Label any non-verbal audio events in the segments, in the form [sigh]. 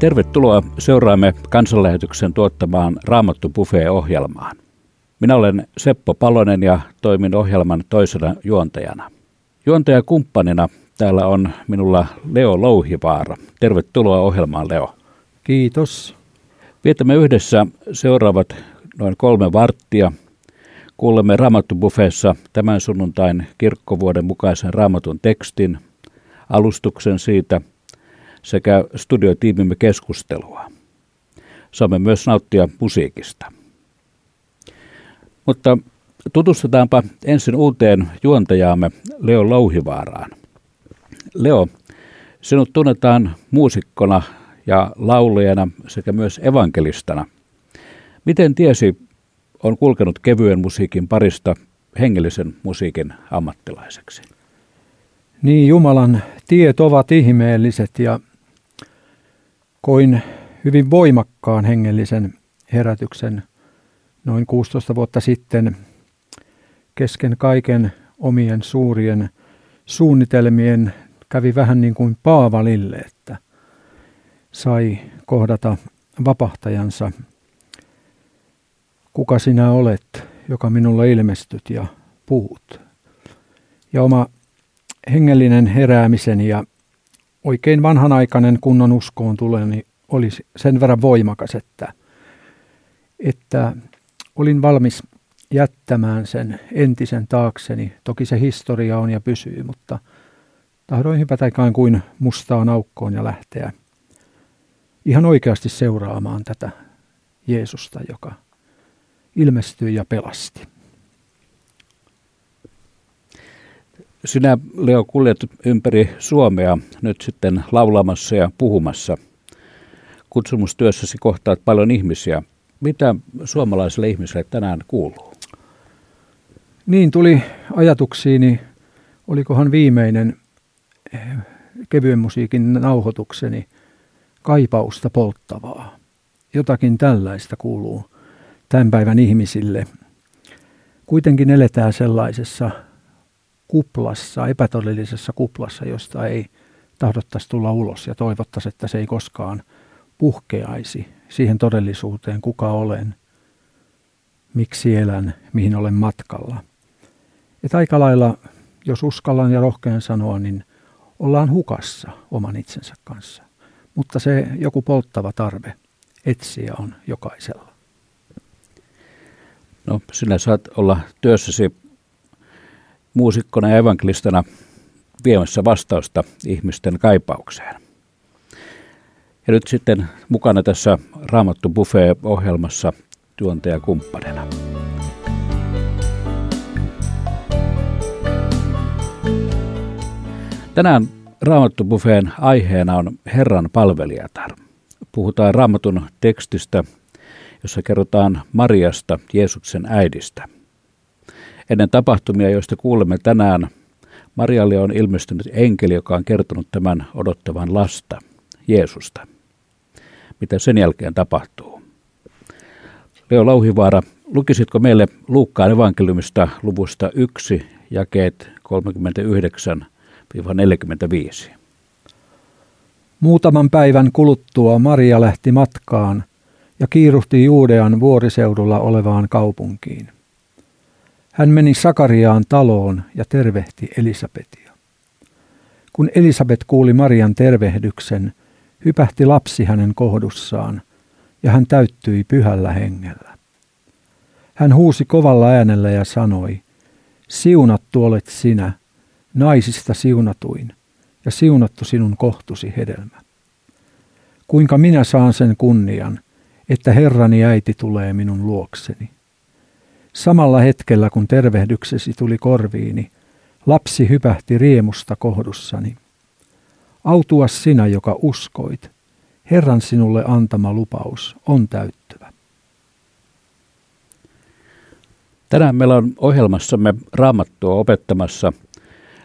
Tervetuloa seuraamme kansanlähetyksen tuottamaan Raamattu Buffet-ohjelmaan. Minä olen Seppo Palonen ja toimin ohjelman toisena juontajana. Juontajakumppanina täällä on minulla Leo Louhivaara. Tervetuloa ohjelmaan, Leo. Kiitos. Vietämme yhdessä seuraavat noin kolme varttia. Kuulemme Raamattu-buffeessa tämän sunnuntain kirkkovuoden mukaisen raamatun tekstin, alustuksen siitä sekä studiotiimimme keskustelua. Saamme myös nauttia musiikista. Mutta tutustutaanpa ensin uuteen juontajaamme Leo Louhivaaraan. Leo, sinut tunnetaan muusikkona ja laulajana sekä myös evankelistana. Miten tiesi on kulkenut kevyen musiikin parista hengellisen musiikin ammattilaiseksi? Niin, Jumalan tiet ovat ihmeelliset ja koin hyvin voimakkaan hengellisen herätyksen noin 16 vuotta sitten kesken kaiken omien suurien suunnitelmien kävi vähän niin kuin Paavalille, että sai kohdata vapahtajansa. Kuka sinä olet, joka minulle ilmestyt ja puhut? Ja oma hengellinen heräämiseni ja oikein vanhanaikainen kunnon uskoon tuleni oli sen verran voimakas, että, että olin valmis jättämään sen entisen taakseni. Toki se historia on ja pysyy, mutta tahdoin hypätä ikään kuin mustaan aukkoon ja lähteä ihan oikeasti seuraamaan tätä Jeesusta, joka ilmestyi ja pelasti. Sinä, Leo, kuljet ympäri Suomea nyt sitten laulamassa ja puhumassa. Kutsumustyössäsi kohtaat paljon ihmisiä. Mitä suomalaisille ihmisille tänään kuuluu? Niin tuli ajatuksiini, olikohan viimeinen eh, kevyen musiikin nauhoitukseni kaipausta polttavaa. Jotakin tällaista kuuluu tämän päivän ihmisille. Kuitenkin eletään sellaisessa kuplassa, epätodellisessa kuplassa, josta ei tahdottaisi tulla ulos ja toivottaisi, että se ei koskaan puhkeaisi siihen todellisuuteen, kuka olen, miksi elän, mihin olen matkalla. Että aika lailla, jos uskallan ja rohkean sanoa, niin ollaan hukassa oman itsensä kanssa. Mutta se joku polttava tarve etsiä on jokaisella. No, sinä saat olla työssäsi muusikkona ja evankelistana viemässä vastausta ihmisten kaipaukseen. Ja nyt sitten mukana tässä Raamattu Buffet-ohjelmassa juontajakumppanina. Tänään Raamattu Buffeen aiheena on Herran palvelijatar. Puhutaan Raamatun tekstistä, jossa kerrotaan Mariasta, Jeesuksen äidistä – Ennen tapahtumia, joista kuulemme tänään, Marialle on ilmestynyt enkeli, joka on kertonut tämän odottavan lasta, Jeesusta. Mitä sen jälkeen tapahtuu? Leo Lauhivaara, lukisitko meille Luukkaan evankeliumista luvusta 1, jakeet 39-45? Muutaman päivän kuluttua Maria lähti matkaan ja kiiruhti Juudean vuoriseudulla olevaan kaupunkiin – hän meni Sakariaan taloon ja tervehti Elisabetia. Kun Elisabet kuuli Marian tervehdyksen, hypähti lapsi hänen kohdussaan, ja hän täyttyi pyhällä hengellä. Hän huusi kovalla äänellä ja sanoi, siunattu olet sinä, naisista siunatuin, ja siunattu sinun kohtusi hedelmä. Kuinka minä saan sen kunnian, että Herrani äiti tulee minun luokseni? Samalla hetkellä, kun tervehdyksesi tuli korviini, lapsi hypähti riemusta kohdussani. Autua sinä, joka uskoit. Herran sinulle antama lupaus on täyttyvä. Tänään meillä on ohjelmassamme raamattua opettamassa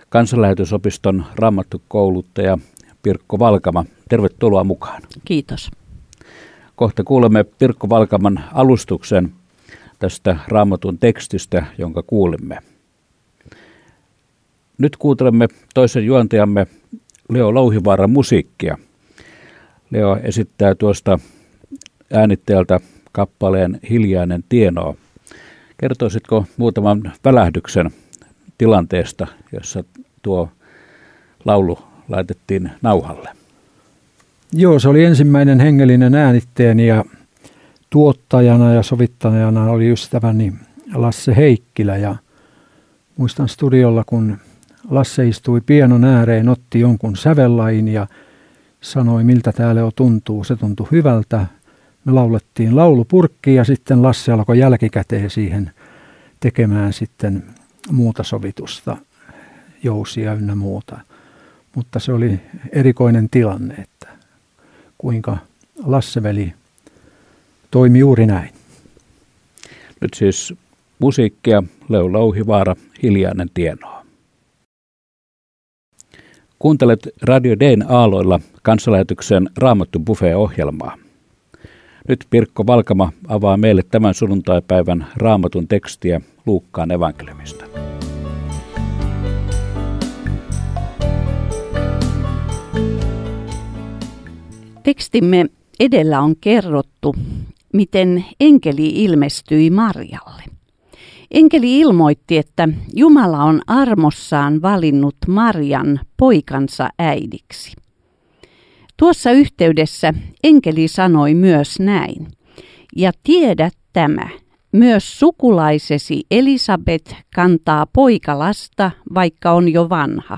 kansanlähetysopiston raamattukouluttaja Pirkko Valkama. Tervetuloa mukaan. Kiitos. Kohta kuulemme Pirkko Valkaman alustuksen – tästä raamatun tekstistä, jonka kuulimme. Nyt kuuntelemme toisen juontajamme Leo Louhivaaran musiikkia. Leo esittää tuosta äänitteeltä kappaleen Hiljainen tienoa. Kertoisitko muutaman välähdyksen tilanteesta, jossa tuo laulu laitettiin nauhalle? Joo, se oli ensimmäinen hengellinen äänitteeni ja tuottajana ja sovittajana oli ystäväni Lasse Heikkilä ja muistan studiolla, kun Lasse istui pianon ääreen, otti jonkun sävellain ja sanoi, miltä täällä jo tuntuu. Se tuntui hyvältä. Me laulettiin laulupurkki ja sitten Lasse alkoi jälkikäteen siihen tekemään sitten muuta sovitusta, jousia ynnä muuta. Mutta se oli erikoinen tilanne, että kuinka Lasseveli toimi juuri näin. Nyt siis musiikkia, Leo Louhivaara, Hiljainen tienoa. Kuuntelet Radio Dayn aaloilla kansanlähetyksen Raamattu Buffet-ohjelmaa. Nyt Pirkko Valkama avaa meille tämän sunnuntaipäivän Raamatun tekstiä Luukkaan evankeliumista. Tekstimme edellä on kerrottu, miten enkeli ilmestyi Marjalle. Enkeli ilmoitti, että Jumala on armossaan valinnut Marjan poikansa äidiksi. Tuossa yhteydessä enkeli sanoi myös näin, ja tiedä tämä, myös sukulaisesi Elisabet kantaa poikalasta, vaikka on jo vanha.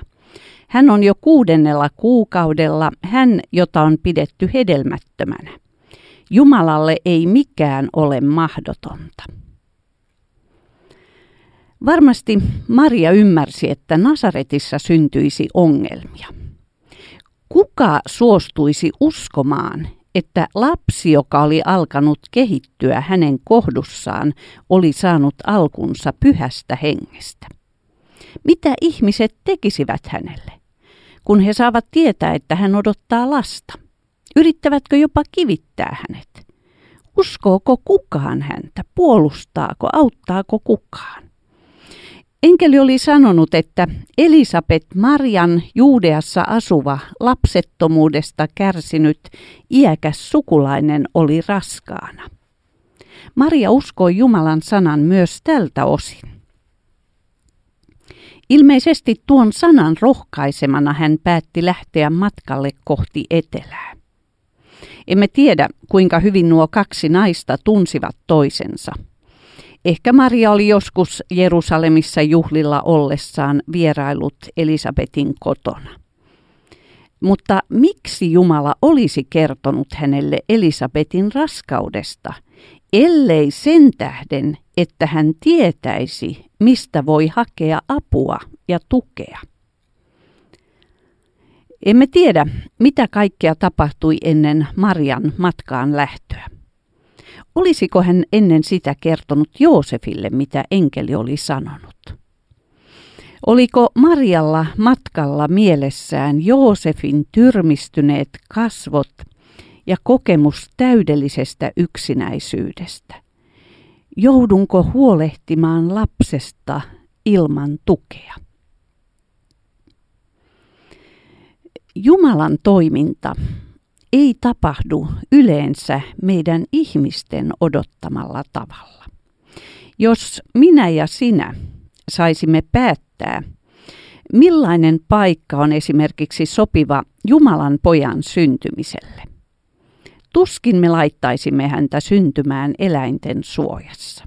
Hän on jo kuudennella kuukaudella, hän, jota on pidetty hedelmättömänä. Jumalalle ei mikään ole mahdotonta. Varmasti Maria ymmärsi, että Nasaretissa syntyisi ongelmia. Kuka suostuisi uskomaan, että lapsi, joka oli alkanut kehittyä hänen kohdussaan, oli saanut alkunsa pyhästä hengestä? Mitä ihmiset tekisivät hänelle, kun he saavat tietää, että hän odottaa lasta? Yrittävätkö jopa kivittää hänet? Uskooko kukaan häntä? Puolustaako? Auttaako kukaan? Enkeli oli sanonut, että Elisabet Marian Juudeassa asuva lapsettomuudesta kärsinyt iäkäs sukulainen oli raskaana. Maria uskoi Jumalan sanan myös tältä osin. Ilmeisesti tuon sanan rohkaisemana hän päätti lähteä matkalle kohti etelää. Emme tiedä, kuinka hyvin nuo kaksi naista tunsivat toisensa. Ehkä Maria oli joskus Jerusalemissa juhlilla ollessaan vierailut Elisabetin kotona. Mutta miksi Jumala olisi kertonut hänelle Elisabetin raskaudesta, ellei sen tähden, että hän tietäisi, mistä voi hakea apua ja tukea? Emme tiedä, mitä kaikkea tapahtui ennen Marian matkaan lähtöä. Olisiko hän ennen sitä kertonut Joosefille, mitä enkeli oli sanonut? Oliko Marialla matkalla mielessään Joosefin tyrmistyneet kasvot ja kokemus täydellisestä yksinäisyydestä? Joudunko huolehtimaan lapsesta ilman tukea? Jumalan toiminta ei tapahdu yleensä meidän ihmisten odottamalla tavalla. Jos minä ja sinä saisimme päättää, millainen paikka on esimerkiksi sopiva Jumalan pojan syntymiselle, tuskin me laittaisimme häntä syntymään eläinten suojassa.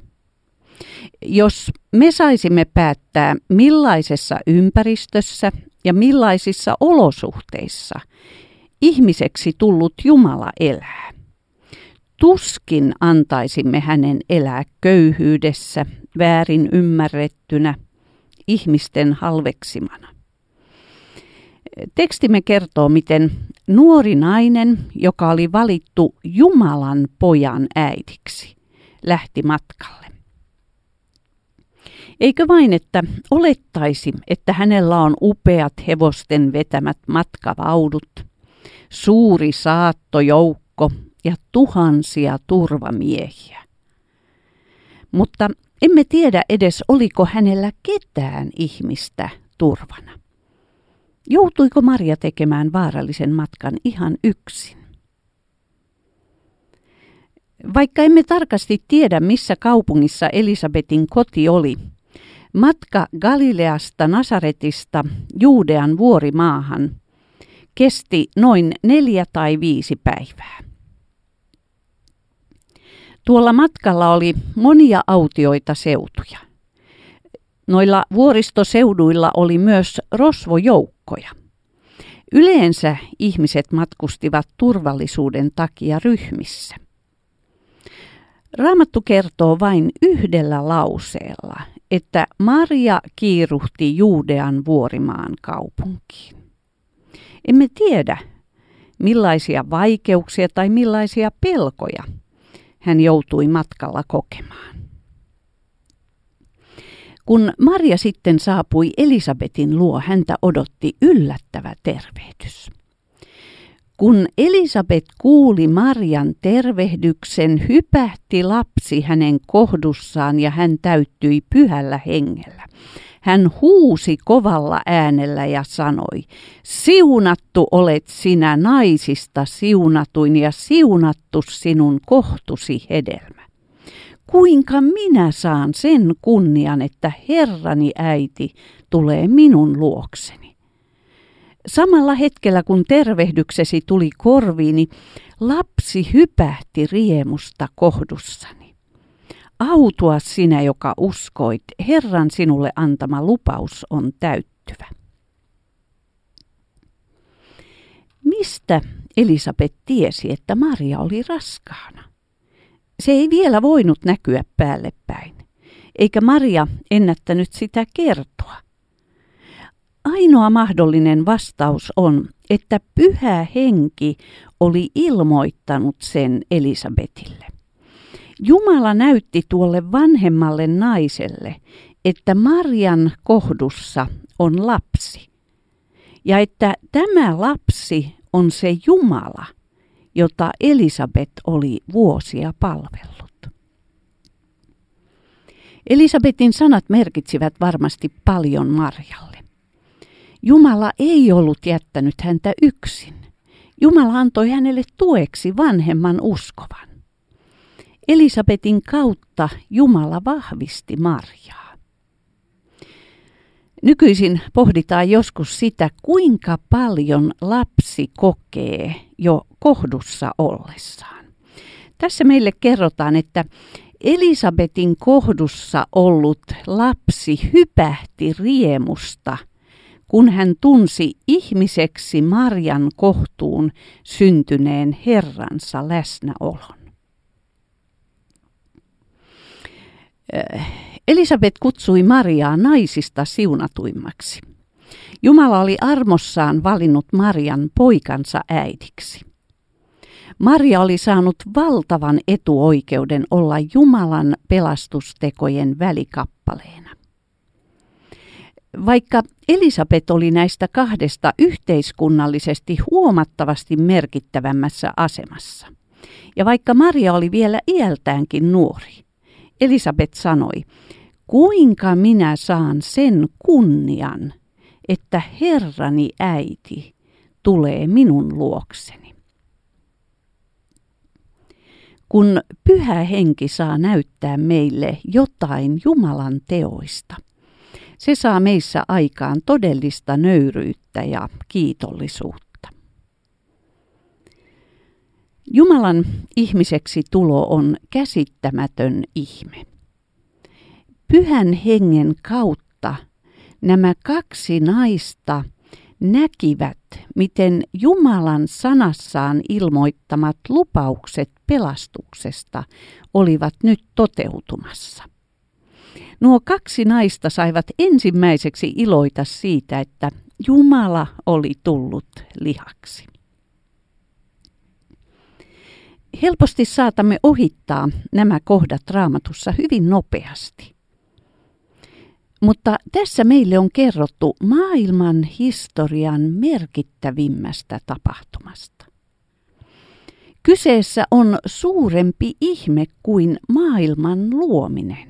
Jos me saisimme päättää, millaisessa ympäristössä ja millaisissa olosuhteissa ihmiseksi tullut Jumala elää. Tuskin antaisimme hänen elää köyhyydessä, väärin ymmärrettynä, ihmisten halveksimana. Tekstimme kertoo, miten nuori nainen, joka oli valittu Jumalan pojan äidiksi, lähti matkalle. Eikö vain, että olettaisi, että hänellä on upeat hevosten vetämät matkavaudut, suuri saattojoukko ja tuhansia turvamiehiä. Mutta emme tiedä edes, oliko hänellä ketään ihmistä turvana. Joutuiko Maria tekemään vaarallisen matkan ihan yksin? Vaikka emme tarkasti tiedä, missä kaupungissa Elisabetin koti oli, matka Galileasta Nasaretista Juudean vuorimaahan kesti noin neljä tai viisi päivää. Tuolla matkalla oli monia autioita seutuja. Noilla vuoristoseuduilla oli myös rosvojoukkoja. Yleensä ihmiset matkustivat turvallisuuden takia ryhmissä. Raamattu kertoo vain yhdellä lauseella, että Maria kiiruhti Juudean vuorimaan kaupunkiin. Emme tiedä, millaisia vaikeuksia tai millaisia pelkoja hän joutui matkalla kokemaan. Kun Maria sitten saapui Elisabetin luo, häntä odotti yllättävä tervehdys. Kun Elisabet kuuli Marian tervehdyksen, hypähti lapsi hänen kohdussaan ja hän täyttyi pyhällä hengellä. Hän huusi kovalla äänellä ja sanoi, siunattu olet sinä naisista siunatuin ja siunattu sinun kohtusi hedelmä. Kuinka minä saan sen kunnian, että Herrani äiti tulee minun luokseni? Samalla hetkellä kun tervehdyksesi tuli korviini, lapsi hypähti riemusta kohdussani. Autua sinä, joka uskoit, Herran sinulle antama lupaus on täyttyvä. Mistä Elisabet tiesi, että Maria oli raskaana? Se ei vielä voinut näkyä päälle päin, eikä Maria ennättänyt sitä kertoa. Ainoa mahdollinen vastaus on, että pyhä henki oli ilmoittanut sen Elisabetille. Jumala näytti tuolle vanhemmalle naiselle, että Marian kohdussa on lapsi. Ja että tämä lapsi on se Jumala, jota Elisabet oli vuosia palvellut. Elisabetin sanat merkitsivät varmasti paljon Marjalle. Jumala ei ollut jättänyt häntä yksin. Jumala antoi hänelle tueksi vanhemman uskovan. Elisabetin kautta Jumala vahvisti Marjaa. Nykyisin pohditaan joskus sitä, kuinka paljon lapsi kokee jo kohdussa ollessaan. Tässä meille kerrotaan, että Elisabetin kohdussa ollut lapsi hypähti riemusta, kun hän tunsi ihmiseksi Marjan kohtuun syntyneen Herransa läsnäolon. Elisabet kutsui Mariaa naisista siunatuimmaksi. Jumala oli armossaan valinnut Marian poikansa äidiksi. Maria oli saanut valtavan etuoikeuden olla Jumalan pelastustekojen välikappaleena. Vaikka Elisabet oli näistä kahdesta yhteiskunnallisesti huomattavasti merkittävämmässä asemassa, ja vaikka Maria oli vielä iältäänkin nuori, Elisabet sanoi, kuinka minä saan sen kunnian, että Herrani äiti tulee minun luokseni. Kun pyhä henki saa näyttää meille jotain Jumalan teoista, se saa meissä aikaan todellista nöyryyttä ja kiitollisuutta. Jumalan ihmiseksi tulo on käsittämätön ihme. Pyhän hengen kautta nämä kaksi naista näkivät, miten Jumalan sanassaan ilmoittamat lupaukset pelastuksesta olivat nyt toteutumassa. Nuo kaksi naista saivat ensimmäiseksi iloita siitä, että Jumala oli tullut lihaksi. Helposti saatamme ohittaa nämä kohdat raamatussa hyvin nopeasti. Mutta tässä meille on kerrottu maailman historian merkittävimmästä tapahtumasta. Kyseessä on suurempi ihme kuin maailman luominen.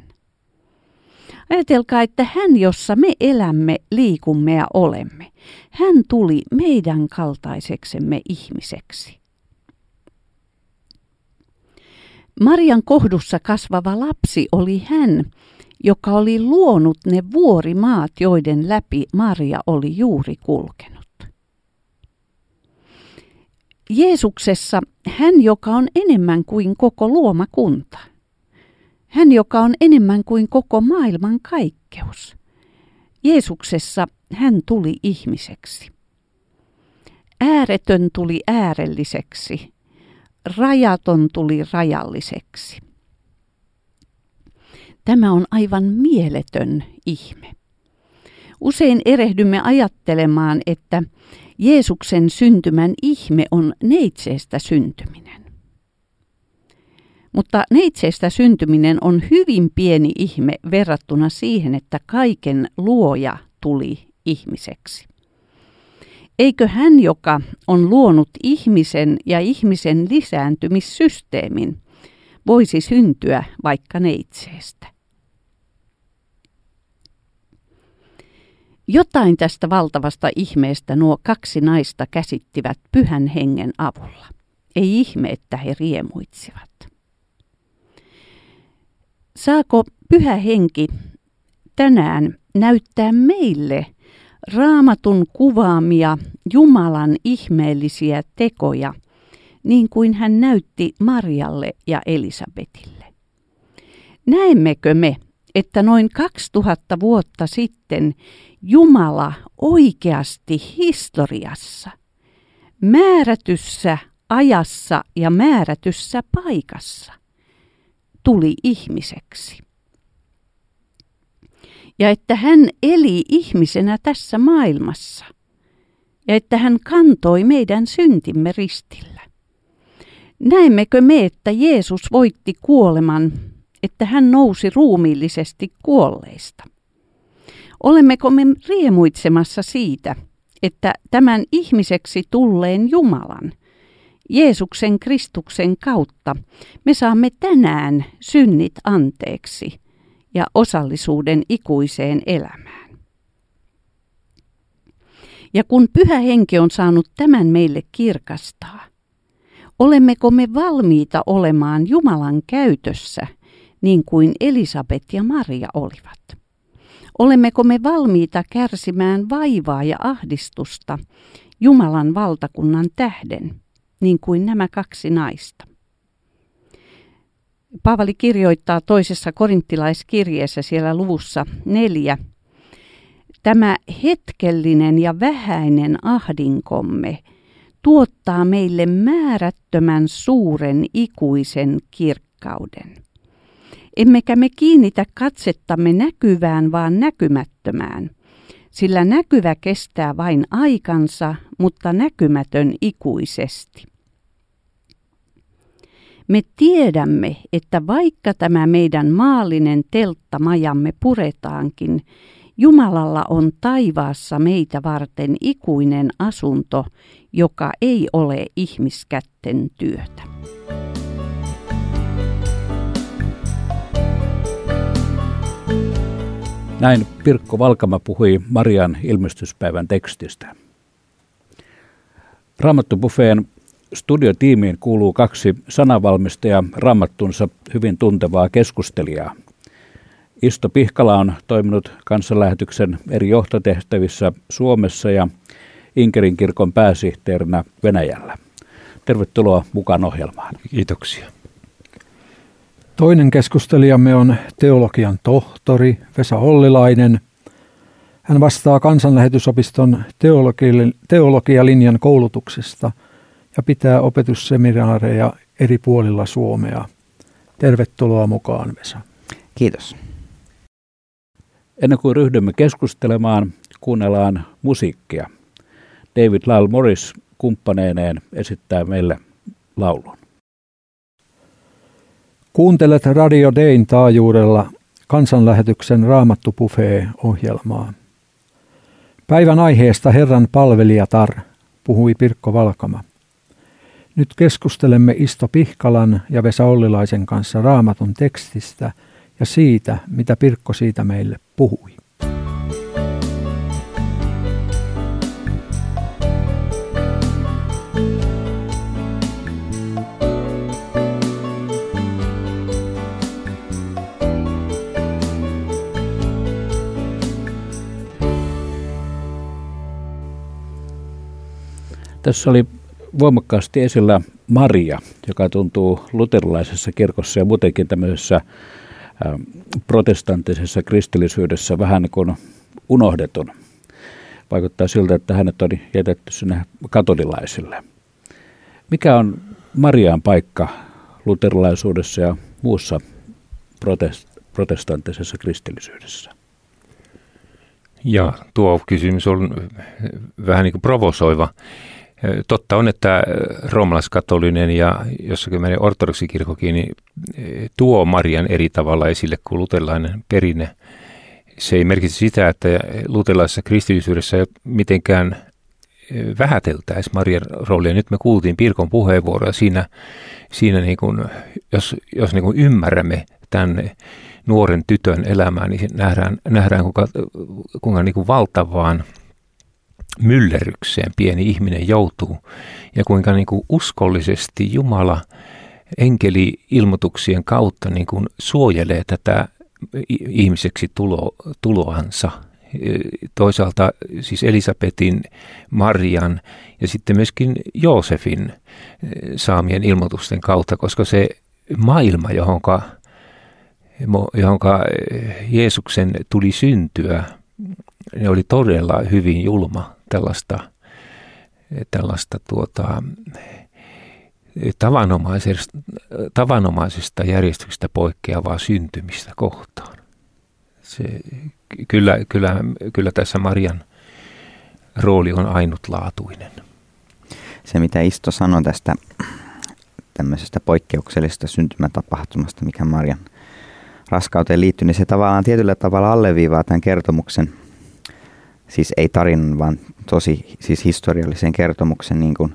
Ajatelkaa, että hän, jossa me elämme, liikumme ja olemme, hän tuli meidän kaltaiseksemme ihmiseksi. Marian kohdussa kasvava lapsi oli hän, joka oli luonut ne vuorimaat, joiden läpi Maria oli juuri kulkenut. Jeesuksessa hän, joka on enemmän kuin koko luomakunta. Hän, joka on enemmän kuin koko maailman kaikkeus. Jeesuksessa hän tuli ihmiseksi. Ääretön tuli äärelliseksi. Rajaton tuli rajalliseksi. Tämä on aivan mieletön ihme. Usein erehdymme ajattelemaan, että Jeesuksen syntymän ihme on neitseestä syntyminen. Mutta neitseestä syntyminen on hyvin pieni ihme verrattuna siihen, että kaiken luoja tuli ihmiseksi. Eikö hän, joka on luonut ihmisen ja ihmisen lisääntymissysteemin, voisi syntyä vaikka neitseestä? Jotain tästä valtavasta ihmeestä nuo kaksi naista käsittivät pyhän hengen avulla. Ei ihme, että he riemuitsivat. Saako pyhä henki tänään näyttää meille raamatun kuvaamia Jumalan ihmeellisiä tekoja, niin kuin hän näytti Marjalle ja Elisabetille? Näemmekö me, että noin 2000 vuotta sitten Jumala oikeasti historiassa, määrätyssä ajassa ja määrätyssä paikassa tuli ihmiseksi. Ja että hän eli ihmisenä tässä maailmassa. Ja että hän kantoi meidän syntimme ristillä. Näemmekö me, että Jeesus voitti kuoleman, että hän nousi ruumiillisesti kuolleista? Olemmeko me riemuitsemassa siitä, että tämän ihmiseksi tulleen Jumalan, Jeesuksen Kristuksen kautta, me saamme tänään synnit anteeksi ja osallisuuden ikuiseen elämään. Ja kun pyhä henki on saanut tämän meille kirkastaa, olemmeko me valmiita olemaan Jumalan käytössä niin kuin Elisabet ja Maria olivat? Olemmeko me valmiita kärsimään vaivaa ja ahdistusta Jumalan valtakunnan tähden, niin kuin nämä kaksi naista? Paavali kirjoittaa toisessa korinttilaiskirjeessä siellä luvussa neljä. Tämä hetkellinen ja vähäinen ahdinkomme tuottaa meille määrättömän suuren ikuisen kirkkauden. Emmekä me kiinnitä katsettamme näkyvään, vaan näkymättömään, sillä näkyvä kestää vain aikansa, mutta näkymätön ikuisesti. Me tiedämme, että vaikka tämä meidän maallinen telttamajamme puretaankin, Jumalalla on taivaassa meitä varten ikuinen asunto, joka ei ole ihmiskätten työtä. Näin Pirkko Valkama puhui Marian ilmestyspäivän tekstistä. Raamattubuffeen studiotiimiin kuuluu kaksi sanavalmista raamattunsa hyvin tuntevaa keskustelijaa. Isto Pihkala on toiminut kansanlähetyksen eri johtotehtävissä Suomessa ja Inkerin kirkon pääsihteerinä Venäjällä. Tervetuloa mukaan ohjelmaan. Kiitoksia. Toinen keskustelijamme on teologian tohtori Vesa Ollilainen. Hän vastaa kansanlähetysopiston teologialinjan koulutuksesta ja pitää opetusseminaareja eri puolilla Suomea. Tervetuloa mukaan, Vesa. Kiitos. Ennen kuin ryhdymme keskustelemaan, kuunnellaan musiikkia. David Lyle Morris kumppaneineen esittää meille laulun. Kuuntelet Radio Dayn taajuudella kansanlähetyksen Raamattu ohjelmaa Päivän aiheesta Herran palvelijatar, puhui Pirkko Valkama. Nyt keskustelemme Isto Pihkalan ja Vesa Ollilaisen kanssa raamatun tekstistä ja siitä, mitä Pirkko siitä meille puhui. Tässä oli voimakkaasti esillä Maria, joka tuntuu luterilaisessa kirkossa ja muutenkin tämmöisessä protestanttisessa kristillisyydessä vähän niin kuin unohdetun. Vaikuttaa siltä, että hänet on jätetty sinne katolilaisille. Mikä on Marian paikka luterilaisuudessa ja muussa protest- protestanttisessa kristillisyydessä? Ja tuo kysymys on vähän niin kuin provosoiva. Totta on, että roomalaiskatolinen ja jossakin meidän ortodoksikirkokin niin tuo Marian eri tavalla esille kuin luterilainen perinne. Se ei merkitse sitä, että luterilaisessa kristillisyydessä ei mitenkään vähäteltäisiin Marian roolia. Nyt me kuultiin Pirkon puheenvuoroa siinä, siinä niin kuin, jos, jos niin kuin ymmärrämme tämän nuoren tytön elämää, niin nähdään, nähdään kuinka, kuinka niin kuin valtavaan myllerrykseen pieni ihminen joutuu ja kuinka niin kuin uskollisesti Jumala enkeli-ilmoituksien kautta niin kuin suojelee tätä ihmiseksi tulo, tuloansa. Toisaalta siis Elisabetin, Marian ja sitten myöskin Joosefin saamien ilmoitusten kautta, koska se maailma, johonka, johonka Jeesuksen tuli syntyä, ne oli todella hyvin julma tällaista, tällaista tuota, tavanomaisesta, tavanomaisesta järjestyksestä poikkeavaa syntymistä kohtaan. Se, kyllä, kyllä, kyllä tässä Marian rooli on ainutlaatuinen. Se, mitä Isto sanoi tästä tämmöisestä poikkeuksellisesta syntymätapahtumasta, mikä Marian raskauteen liittyy, niin se tavallaan tietyllä tavalla alleviivaa tämän kertomuksen, siis ei tarinan, vaan tosi siis historiallisen kertomuksen niin kuin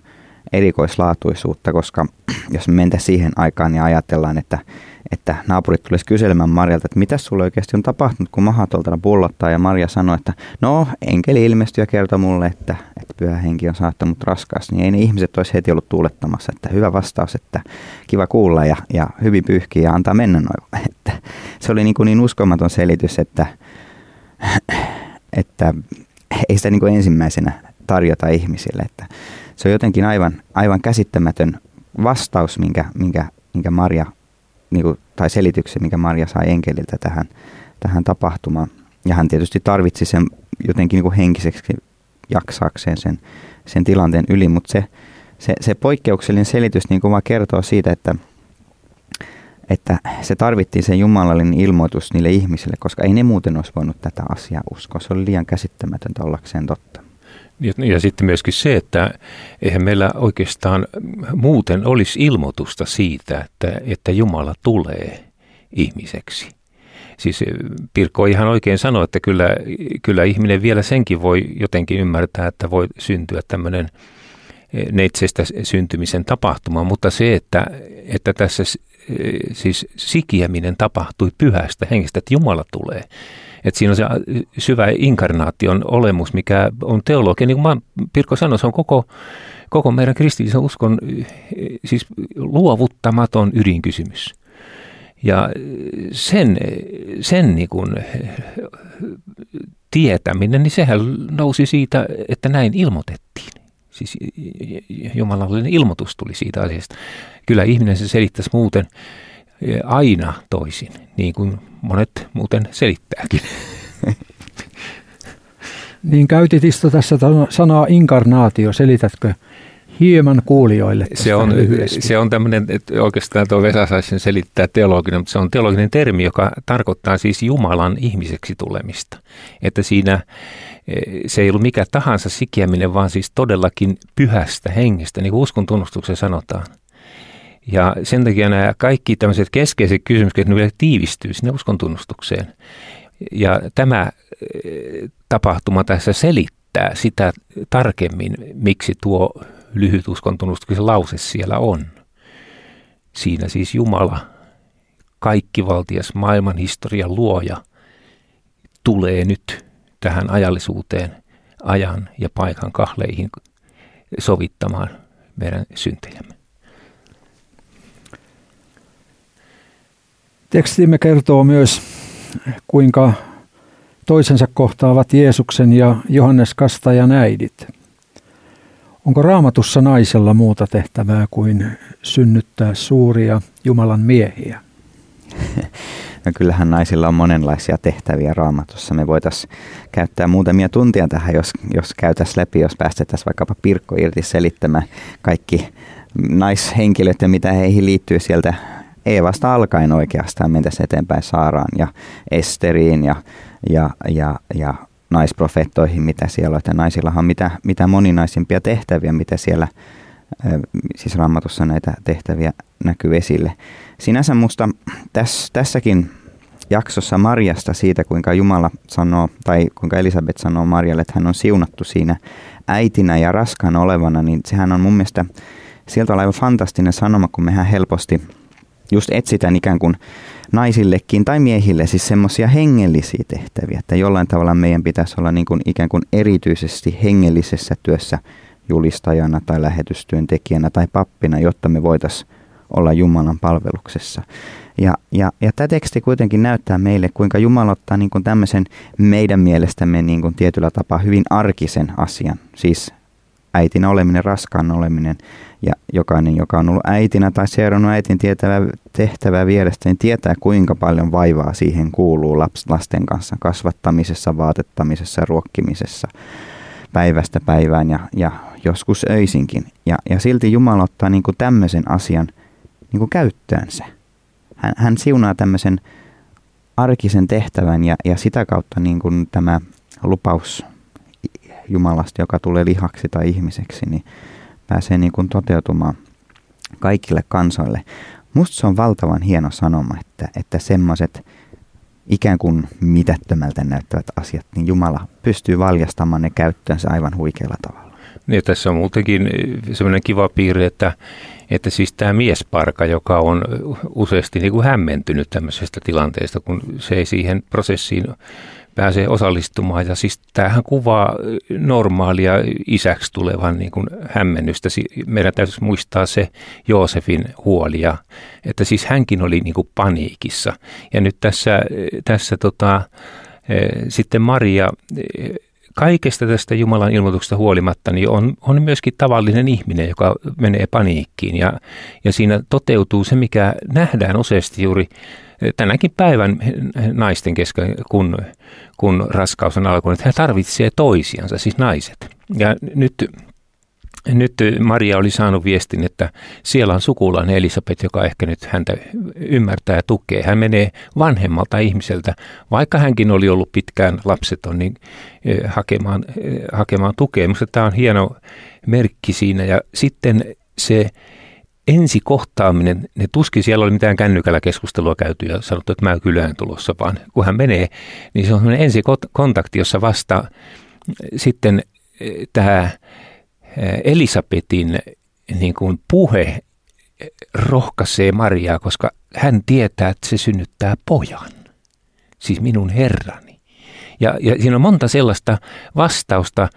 erikoislaatuisuutta, koska [clears throat] jos me mentäisiin siihen aikaan ja ajatellaan, että, että naapurit tulisi kyselemään Marjalta, että mitä sulle oikeasti on tapahtunut, kun maha tuolta pullottaa, ja Marja sanoi, että no, enkeli ilmestyi ja kertoi mulle, että, että pyhä henki on saattanut raskaasti, niin ei ne ihmiset olisi heti ollut tuulettamassa, että hyvä vastaus, että kiva kuulla ja, ja hyvin pyyhkiä ja antaa mennä noin. [laughs] Että se oli niin, kuin niin uskomaton selitys, että, [clears throat] että ei sitä niin kuin ensimmäisenä tarjota ihmisille. Että se on jotenkin aivan, aivan käsittämätön vastaus, minkä, minkä, minkä Maria, niin kuin, tai selityksen, minkä Maria sai enkeliltä tähän, tähän tapahtumaan. Ja hän tietysti tarvitsi sen jotenkin niin kuin henkiseksi jaksaakseen sen, sen tilanteen yli, mutta se, se, se poikkeuksellinen selitys niin kuin vaan kertoo siitä, että, että se tarvittiin sen jumalallinen ilmoitus niille ihmisille, koska ei ne muuten olisi voinut tätä asiaa uskoa. Se oli liian käsittämätöntä ollakseen totta. Ja, ja sitten myöskin se, että eihän meillä oikeastaan muuten olisi ilmoitusta siitä, että, että Jumala tulee ihmiseksi. Siis eh, Pirkko ihan oikein sanoi, että kyllä, kyllä ihminen vielä senkin voi jotenkin ymmärtää, että voi syntyä tämmöinen eh, neitsestä syntymisen tapahtuma, mutta se, että, että tässä siis sikiäminen tapahtui pyhästä hengestä, että Jumala tulee, että siinä on se äh, syvä inkarnaation olemus, mikä on teologia. Niin kuin Pirkko sanoi, se on koko, koko meidän kristillisen uskon siis luovuttamaton ydinkysymys. Ja sen, sen niin kuin, tietäminen, niin sehän nousi siitä, että näin ilmoitettiin. Siis jumalallinen ilmoitus tuli siitä asiasta. Kyllä ihminen se selittäisi muuten aina toisin, niin kuin monet muuten selittääkin. [laughs] Niin käytit Isto tässä sanaa inkarnaatio, selitätkö hieman kuulijoille se on, se on tämmöinen, että oikeastaan tuo Vesa saisi sen selittää teologinen, mutta se on teologinen termi, joka tarkoittaa siis Jumalan ihmiseksi tulemista. Että siinä e, se ei ollut mikä tahansa sikiäminen, vaan siis todellakin pyhästä hengestä, niin kuin uskon tunnustuksen sanotaan. Ja sen takia nämä kaikki tämmöiset keskeiset kysymykset, ne vielä tiivistyy sinne uskon tunnustukseen. Ja tämä eh, tapahtuma tässä selittää sitä tarkemmin, miksi tuo lyhyt uskon tunnustuksen lause siellä on. Siinä siis Jumala, kaikkivaltias maailman historian luoja, tulee nyt tähän ajallisuuteen ajan ja paikan kahleihin sovittamaan meidän syntejämme. Tekstimme kertoo myös, kuinka toisensa kohtaavat Jeesuksen ja Johannes Kastajan äidit. Onko raamatussa naisella muuta tehtävää kuin synnyttää suuria Jumalan miehiä? [laughs] No kyllähän naisilla on monenlaisia tehtäviä raamatussa. Me voitaisiin käyttää muutamia tuntia tähän, jos, jos käytäisiin läpi, jos päästettäisiin vaikkapa Pirkko irti selittämään kaikki naishenkilöt ja mitä heihin liittyy sieltä Eevasta alkaen oikeastaan mentäisiin eteenpäin Saaraan ja Esteriin ja, ja, ja, ja naisprofettoihin, mitä siellä on. Että naisillahan on mitä, mitä moninaisimpia tehtäviä, mitä siellä siis raamatussa näitä tehtäviä näkyy esille. Sinänsä musta täs, tässäkin jaksossa Marjasta siitä, kuinka Jumala sanoo, tai kuinka Elisabet sanoo Marjalle, että hän on siunattu siinä äitinä ja raskaana olevana, niin sehän on mun mielestä sieltä on aivan fantastinen sanoma, kun mehän helposti just etsitään ikään kuin naisillekin tai miehille siis semmoisia hengellisiä tehtäviä, että jollain tavalla meidän pitäisi olla niin kuin ikään kuin erityisesti hengellisessä työssä julistajana tai lähetystyöntekijänä tai pappina, jotta me voitaisiin olla Jumalan palveluksessa. Ja, ja, ja tämä teksti kuitenkin näyttää meille, kuinka Jumala ottaa niin kuin tämmöisen meidän mielestämme niin kuin tietyllä tapaa hyvin arkisen asian, siis äitinä oleminen, raskaan oleminen, ja jokainen, joka on ollut äitinä tai seurannut äitin tietävää tehtävää vierestä, niin tietää kuinka paljon vaivaa siihen kuuluu laps, lasten kanssa kasvattamisessa, vaatettamisessa ruokkimisessa päivästä päivään ja, ja joskus öisinkin. Ja, ja silti Jumala ottaa niin kuin tämmöisen asian niin kuin käyttöönsä. Hän, hän siunaa tämmöisen arkisen tehtävän ja, ja sitä kautta niin kuin tämä lupaus Jumalasta, joka tulee lihaksi tai ihmiseksi, niin pääsee niin kuin toteutumaan kaikille kansoille. Musta se on valtavan hieno sanoma, että, että semmoiset ikään kuin mitättömältä näyttävät asiat, niin Jumala pystyy valjastamaan ne käyttöönsä aivan huikealla tavalla. Niin, tässä on muutenkin semmoinen kiva piirre, että, että siis tämä miesparka, joka on useasti niin kuin hämmentynyt tämmöisestä tilanteesta, kun se ei siihen prosessiin pääsee osallistumaan. Ja siis tämähän kuvaa normaalia isäksi tulevan niin kuin hämmennystä. Meidän täytyisi muistaa se Joosefin huoli, ja, että siis hänkin oli niin kuin paniikissa. Ja nyt tässä, tässä tota, sitten Maria kaikesta tästä Jumalan ilmoituksesta huolimatta niin on, on myöskin tavallinen ihminen, joka menee paniikkiin. Ja, ja siinä toteutuu se, mikä nähdään useasti juuri tänäkin päivän naisten kesken, kun, kun raskaus on alkanut, että he tarvitsevat toisiansa, siis naiset. Ja nyt, nyt Maria oli saanut viestin, että siellä on sukulainen Elisabet, joka ehkä nyt häntä ymmärtää ja tukee. Hän menee vanhemmalta ihmiseltä, vaikka hänkin oli ollut pitkään lapseton, niin eh, hakemaan, eh, hakemaan tukea. Minusta tämä on hieno merkki siinä. Ja sitten se ensi kohtaaminen, ne tuskin siellä oli mitään kännykällä keskustelua käyty ja sanottu, että mä kylään tulossa, vaan kun hän menee, niin se on ensi ensikontakti, jossa vasta sitten eh, tämä eh, Elisabetin niin kuin puhe rohkaisee Mariaa, koska hän tietää, että se synnyttää pojan, siis minun herrani. Ja, ja siinä on monta sellaista vastausta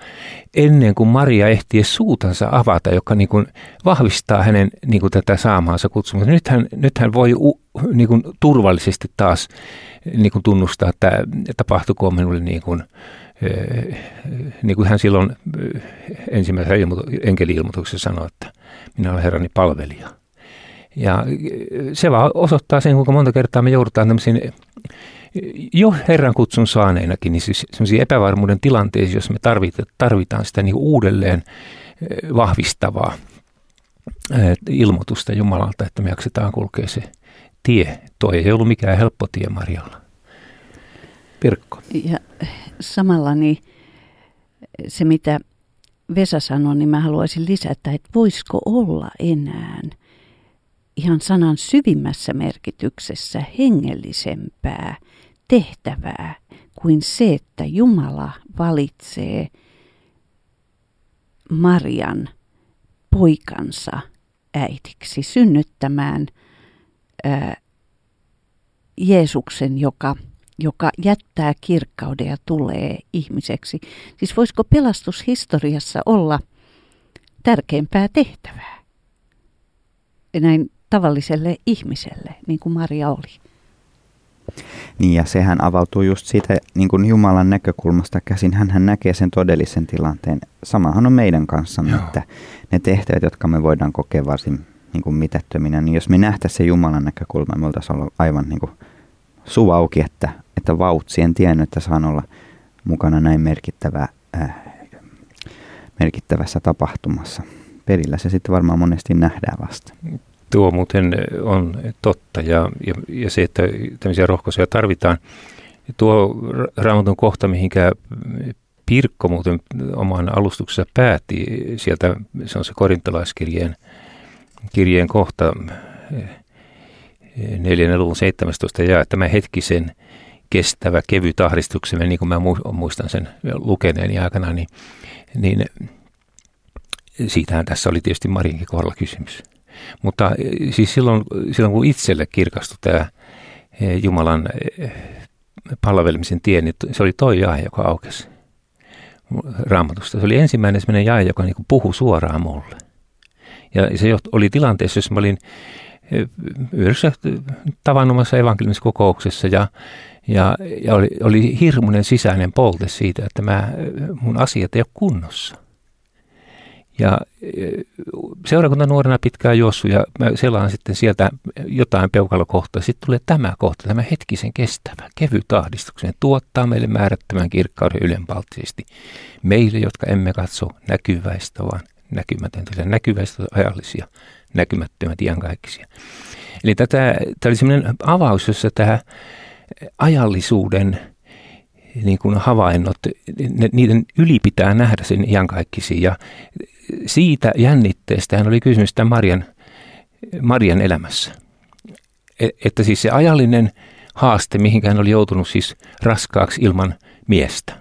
ennen kuin Maria ehtii suutansa avata, joka niin kuin vahvistaa hänen niin kuin tätä saamaansa kutsumusta. Nyt hän, nyt hän voi u, niin kuin turvallisesti taas niin kuin tunnustaa, että tapahtukoon minulle niin kuin, niin kuin hän silloin ensimmäisessä ilmoitu- enkeli-ilmoituksessa sanoi, että minä olen herrani palvelija. Ja se vaan osoittaa sen, kuinka monta kertaa me joudutaan tämmöisiin jo Herran kutsun saaneinakin, niin siis sellaisia epävarmuuden tilanteissa, jos me tarvitaan, tarvitaan sitä niin uudelleen eh, vahvistavaa eh, ilmoitusta Jumalalta, että me jaksetaan kulkea se tie. Tuo ei ollut mikään helppo tie Marjalla. Pirkko. Ja samalla niin se, mitä Vesa sanoi, niin mä haluaisin lisätä, että voisiko olla enää ihan sanan syvimmässä merkityksessä hengellisempää – tehtävää kuin se, että Jumala valitsee Marian poikansa äitiksi synnyttämään ää, Jeesuksen, joka, joka jättää kirkkauden ja tulee ihmiseksi. Siis voisiko pelastushistoriassa olla tärkeämpää tehtävää näin tavalliselle ihmiselle, niin kuin Maria oli? Niin ja sehän avautuu just siitä niin kuin Jumalan näkökulmasta käsin. Hän näkee sen todellisen tilanteen. Samahan on meidän kanssamme, Joo. että ne tehtävät, jotka me voidaan kokea varsin niin kuin mitättöminä, niin jos me nähtäisiin se Jumalan näkökulma, me oltaisiin olla aivan niin kuin suu auki, että, että vautsi, en tiennyt, että saan olla mukana näin merkittävä, äh, merkittävässä tapahtumassa. Pelillä se sitten varmaan monesti nähdään vasta. Tuo muuten on totta ja, ja, ja se, että tämmöisiä rohkaisuja tarvitaan. Tuo raamatun kohta, mihinkä Pirkko muuten oman alustuksessa päätti, sieltä se on se korintolaiskirjeen kirjeen kohta, neljännen luvun 17 ja tämä hetkisen kestävä kevyt ahdistuksemme, niin kuin mä muistan sen lukeneeni aikana, niin, niin siitähän tässä oli tietysti Marinkin kohdalla kysymys. Mutta siis silloin, silloin kun itselle kirkastui tämä eh, Jumalan eh, palvelemisen tie, niin se oli toi jae, joka aukesi raamatusta. Se oli ensimmäinen sellainen jae, joka niin puhui suoraan mulle. Ja se oli tilanteessa, jossa mä olin yhdessä tavanomassa evankeliumisessa kokouksessa ja, ja, ja oli, oli hirmuinen sisäinen polte siitä, että mä, mun asiat ei ole kunnossa. Ja seurakunta nuorena pitkään juossut ja mä selaan sitten sieltä jotain peukalokohtaa. Sitten tulee tämä kohta, tämä hetkisen kestävä, kevyt ahdistuksen, tuottaa meille määrättömän kirkkauden ylenpalttisesti. Meille, jotka emme katso näkyväistä, vaan näkymätöntä, näkyväistä ajallisia, näkymättömät iankaikkisia. Eli tätä, tämä oli sellainen avaus, jossa tämä ajallisuuden niin kuin havainnot, ne, niiden yli pitää nähdä sen iankaikkisia. Ja siitä jännitteestä hän oli kysymys tämän Marian, Marian elämässä. E, että siis se ajallinen haaste, mihinkä hän oli joutunut siis raskaaksi ilman miestä.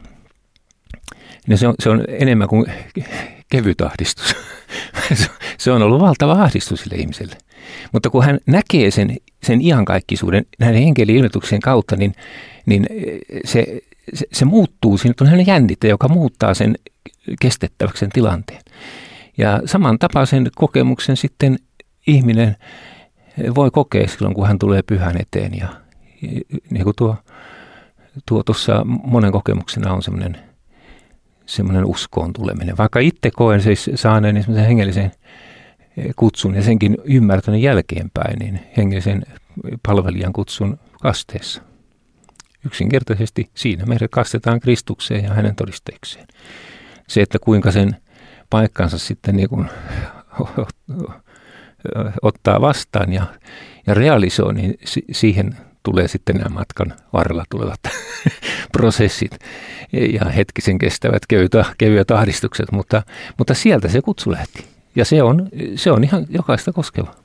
Se, on, se on enemmän kuin kevyt ahdistus. [laughs] se on ollut valtava ahdistus sille ihmiselle. Mutta kun hän näkee sen, sen iankaikkisuuden näiden henkeli-ilmoituksen kautta, niin, niin se, se, se muuttuu. Siinä on hänen jännite, joka muuttaa sen kestettäväksi sen tilanteen. Ja saman tapaisen kokemuksen sitten ihminen voi kokea silloin, kun hän tulee pyhän eteen. Ja, niin kuin tuo, tuo tuossa monen kokemuksena on semmoinen, semmoinen uskoon tuleminen. Vaikka itse koen siis saaneen semmoisen hengellisen kutsun ja senkin ymmärtänyt jälkeenpäin, niin hengellisen palvelijan kutsun kasteessa. Yksinkertaisesti siinä meidät kastetaan Kristukseen ja hänen todisteekseen. Se, että kuinka sen paikkansa sitten niin kuin [laughs] ottaa vastaan ja, ja realisoi, niin siihen tulee sitten nämä matkan varrella tulevat [laughs] prosessit ja hetkisen kestävät kevyet, ahdistukset, mutta, mutta sieltä se kutsu lähti. Ja se on, se on ihan jokaista koskeva.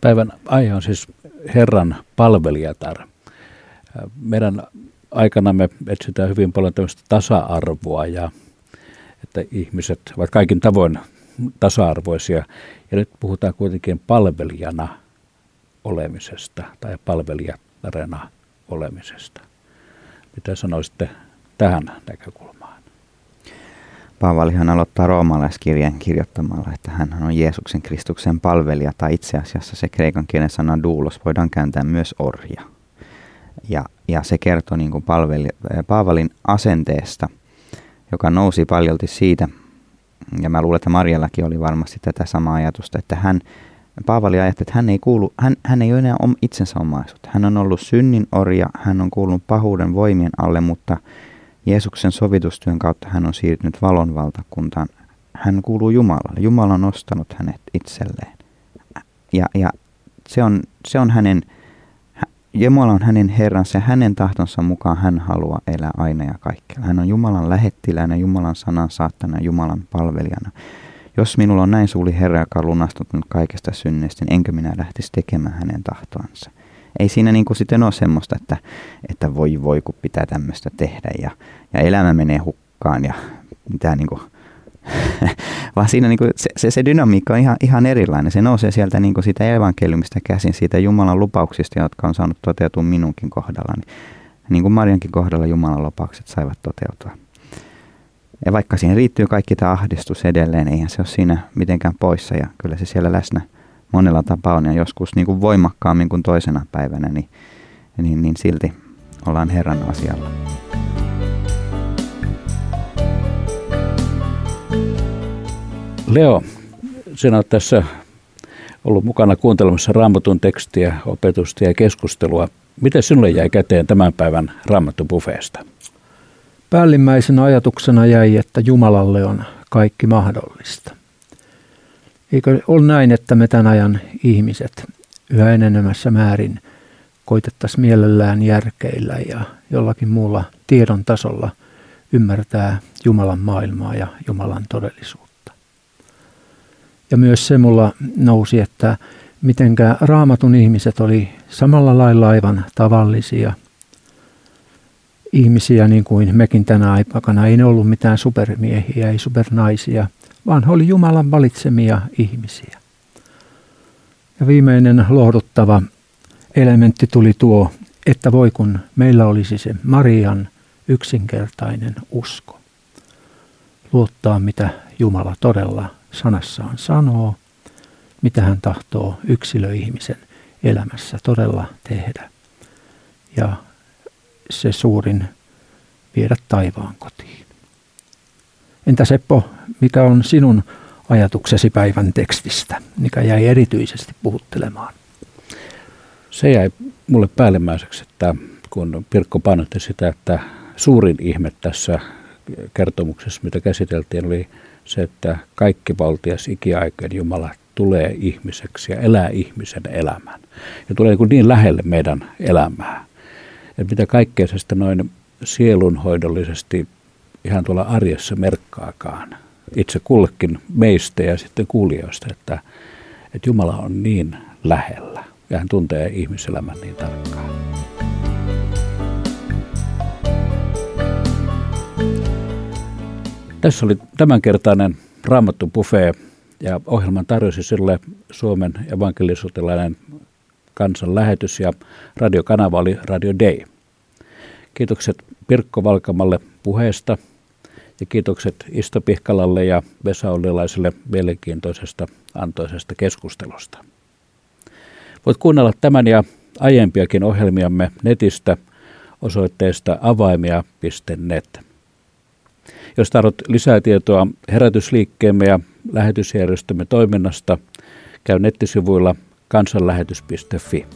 Päivän aihe on siis Herran palvelijatar. Meidän aikana me etsitään hyvin paljon tämmöistä tasa-arvoa ja että ihmiset ovat kaikin tavoin tasa-arvoisia. Ja nyt puhutaan kuitenkin palvelijana olemisesta tai palvelijatarena olemisesta. Mitä sanoisitte tähän näkökulmaan? Paavalihan aloittaa roomalaiskirjan kirjoittamalla, että hän on Jeesuksen Kristuksen palvelija, tai itse asiassa se kreikan kielen sana doulos voidaan kääntää myös orja. Ja, ja se kertoo niin kuin palveli, Paavalin asenteesta, joka nousi paljolti siitä, ja mä luulen, että Marjallakin oli varmasti tätä samaa ajatusta, että hän, Paavali ajatteli, että hän ei, kuulu, hän, hän ei ole enää itsensä omaisuutta. Hän on ollut synnin orja, hän on kuulunut pahuuden voimien alle, mutta Jeesuksen sovitustyön kautta hän on siirtynyt valon valtakuntaan. Hän kuuluu Jumalalle. Jumala on ostanut hänet itselleen. Ja, ja se, on, se on hänen Jumala on hänen Herransa ja hänen tahtonsa mukaan hän haluaa elää aina ja kaikkialla. Hän on Jumalan lähettiläänä, Jumalan sanan saattana, Jumalan palvelijana. Jos minulla on näin suuri Herra, joka on lunastunut kaikesta synneistä, niin enkö minä lähtisi tekemään hänen tahtoansa. Ei siinä niin kuin sitten ole semmoista, että, että voi voi kun pitää tämmöistä tehdä ja, ja elämä menee hukkaan ja mitä niin kuin, [laughs] vaan siinä niin kuin se, se, se dynamiikka on ihan, ihan erilainen. Se nousee sieltä niin kuin siitä evankeliumista käsin, siitä Jumalan lupauksista, jotka on saanut toteutua minunkin kohdalla. Niin, kuin Mariankin kohdalla Jumalan lupaukset saivat toteutua. Ja vaikka siihen riittyy kaikki tämä ahdistus edelleen, eihän se ole siinä mitenkään poissa ja kyllä se siellä läsnä monella tapaa on ja joskus niin kuin voimakkaammin kuin toisena päivänä, niin, niin, niin silti ollaan Herran asialla. Leo, sinä olet tässä ollut mukana kuuntelemassa raamatun tekstiä, opetusta ja keskustelua. Miten sinulle jäi käteen tämän päivän raamattu-bufeesta? Päällimmäisenä ajatuksena jäi, että Jumalalle on kaikki mahdollista. Eikö ole näin, että me tämän ajan ihmiset yhä enenemässä määrin koitettaisiin mielellään järkeillä ja jollakin muulla tiedon tasolla ymmärtää Jumalan maailmaa ja Jumalan todellisuutta. Ja myös se mulla nousi, että mitenkä raamatun ihmiset oli samalla lailla aivan tavallisia ihmisiä niin kuin mekin tänä aikana. Ei ne ollut mitään supermiehiä, ei supernaisia, vaan he oli Jumalan valitsemia ihmisiä. Ja viimeinen lohduttava elementti tuli tuo, että voi kun meillä olisi se Marian yksinkertainen usko. Luottaa, mitä Jumala todella sanassaan sanoo, mitä hän tahtoo yksilöihmisen elämässä todella tehdä. Ja se suurin viedä taivaan kotiin. Entä Seppo, mikä on sinun ajatuksesi päivän tekstistä, mikä jäi erityisesti puhuttelemaan? Se jäi mulle päällimmäiseksi, että kun Pirkko painotti sitä, että suurin ihme tässä kertomuksessa, mitä käsiteltiin, oli se, että kaikki valtias ikiaikojen Jumala tulee ihmiseksi ja elää ihmisen elämän. Ja tulee niin, niin lähelle meidän elämää. Että mitä kaikkea se sitten noin sielunhoidollisesti ihan tuolla arjessa merkkaakaan itse kullekin meistä ja sitten kuulijoista, että, että Jumala on niin lähellä ja hän tuntee ihmiselämän niin tarkkaan. Tässä oli tämänkertainen Raamattu Buffet ja ohjelman tarjosi sille Suomen evankelisuutelainen kansanlähetys ja radiokanava oli Radio Day. Kiitokset Pirkko Valkamalle puheesta ja kiitokset Isto Pihkalalle ja Vesa Ollilaiselle mielenkiintoisesta antoisesta keskustelusta. Voit kuunnella tämän ja aiempiakin ohjelmiamme netistä osoitteesta avaimia.net. Jos tarvitset lisää tietoa herätysliikkeemme ja lähetysjärjestömme toiminnasta, käy nettisivuilla kansanlähetys.fi.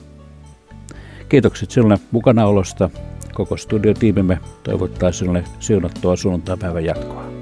Kiitokset sinulle mukanaolosta. Koko studiotiimimme toivottaa sinulle siunattua sunnuntaipäivän jatkoa.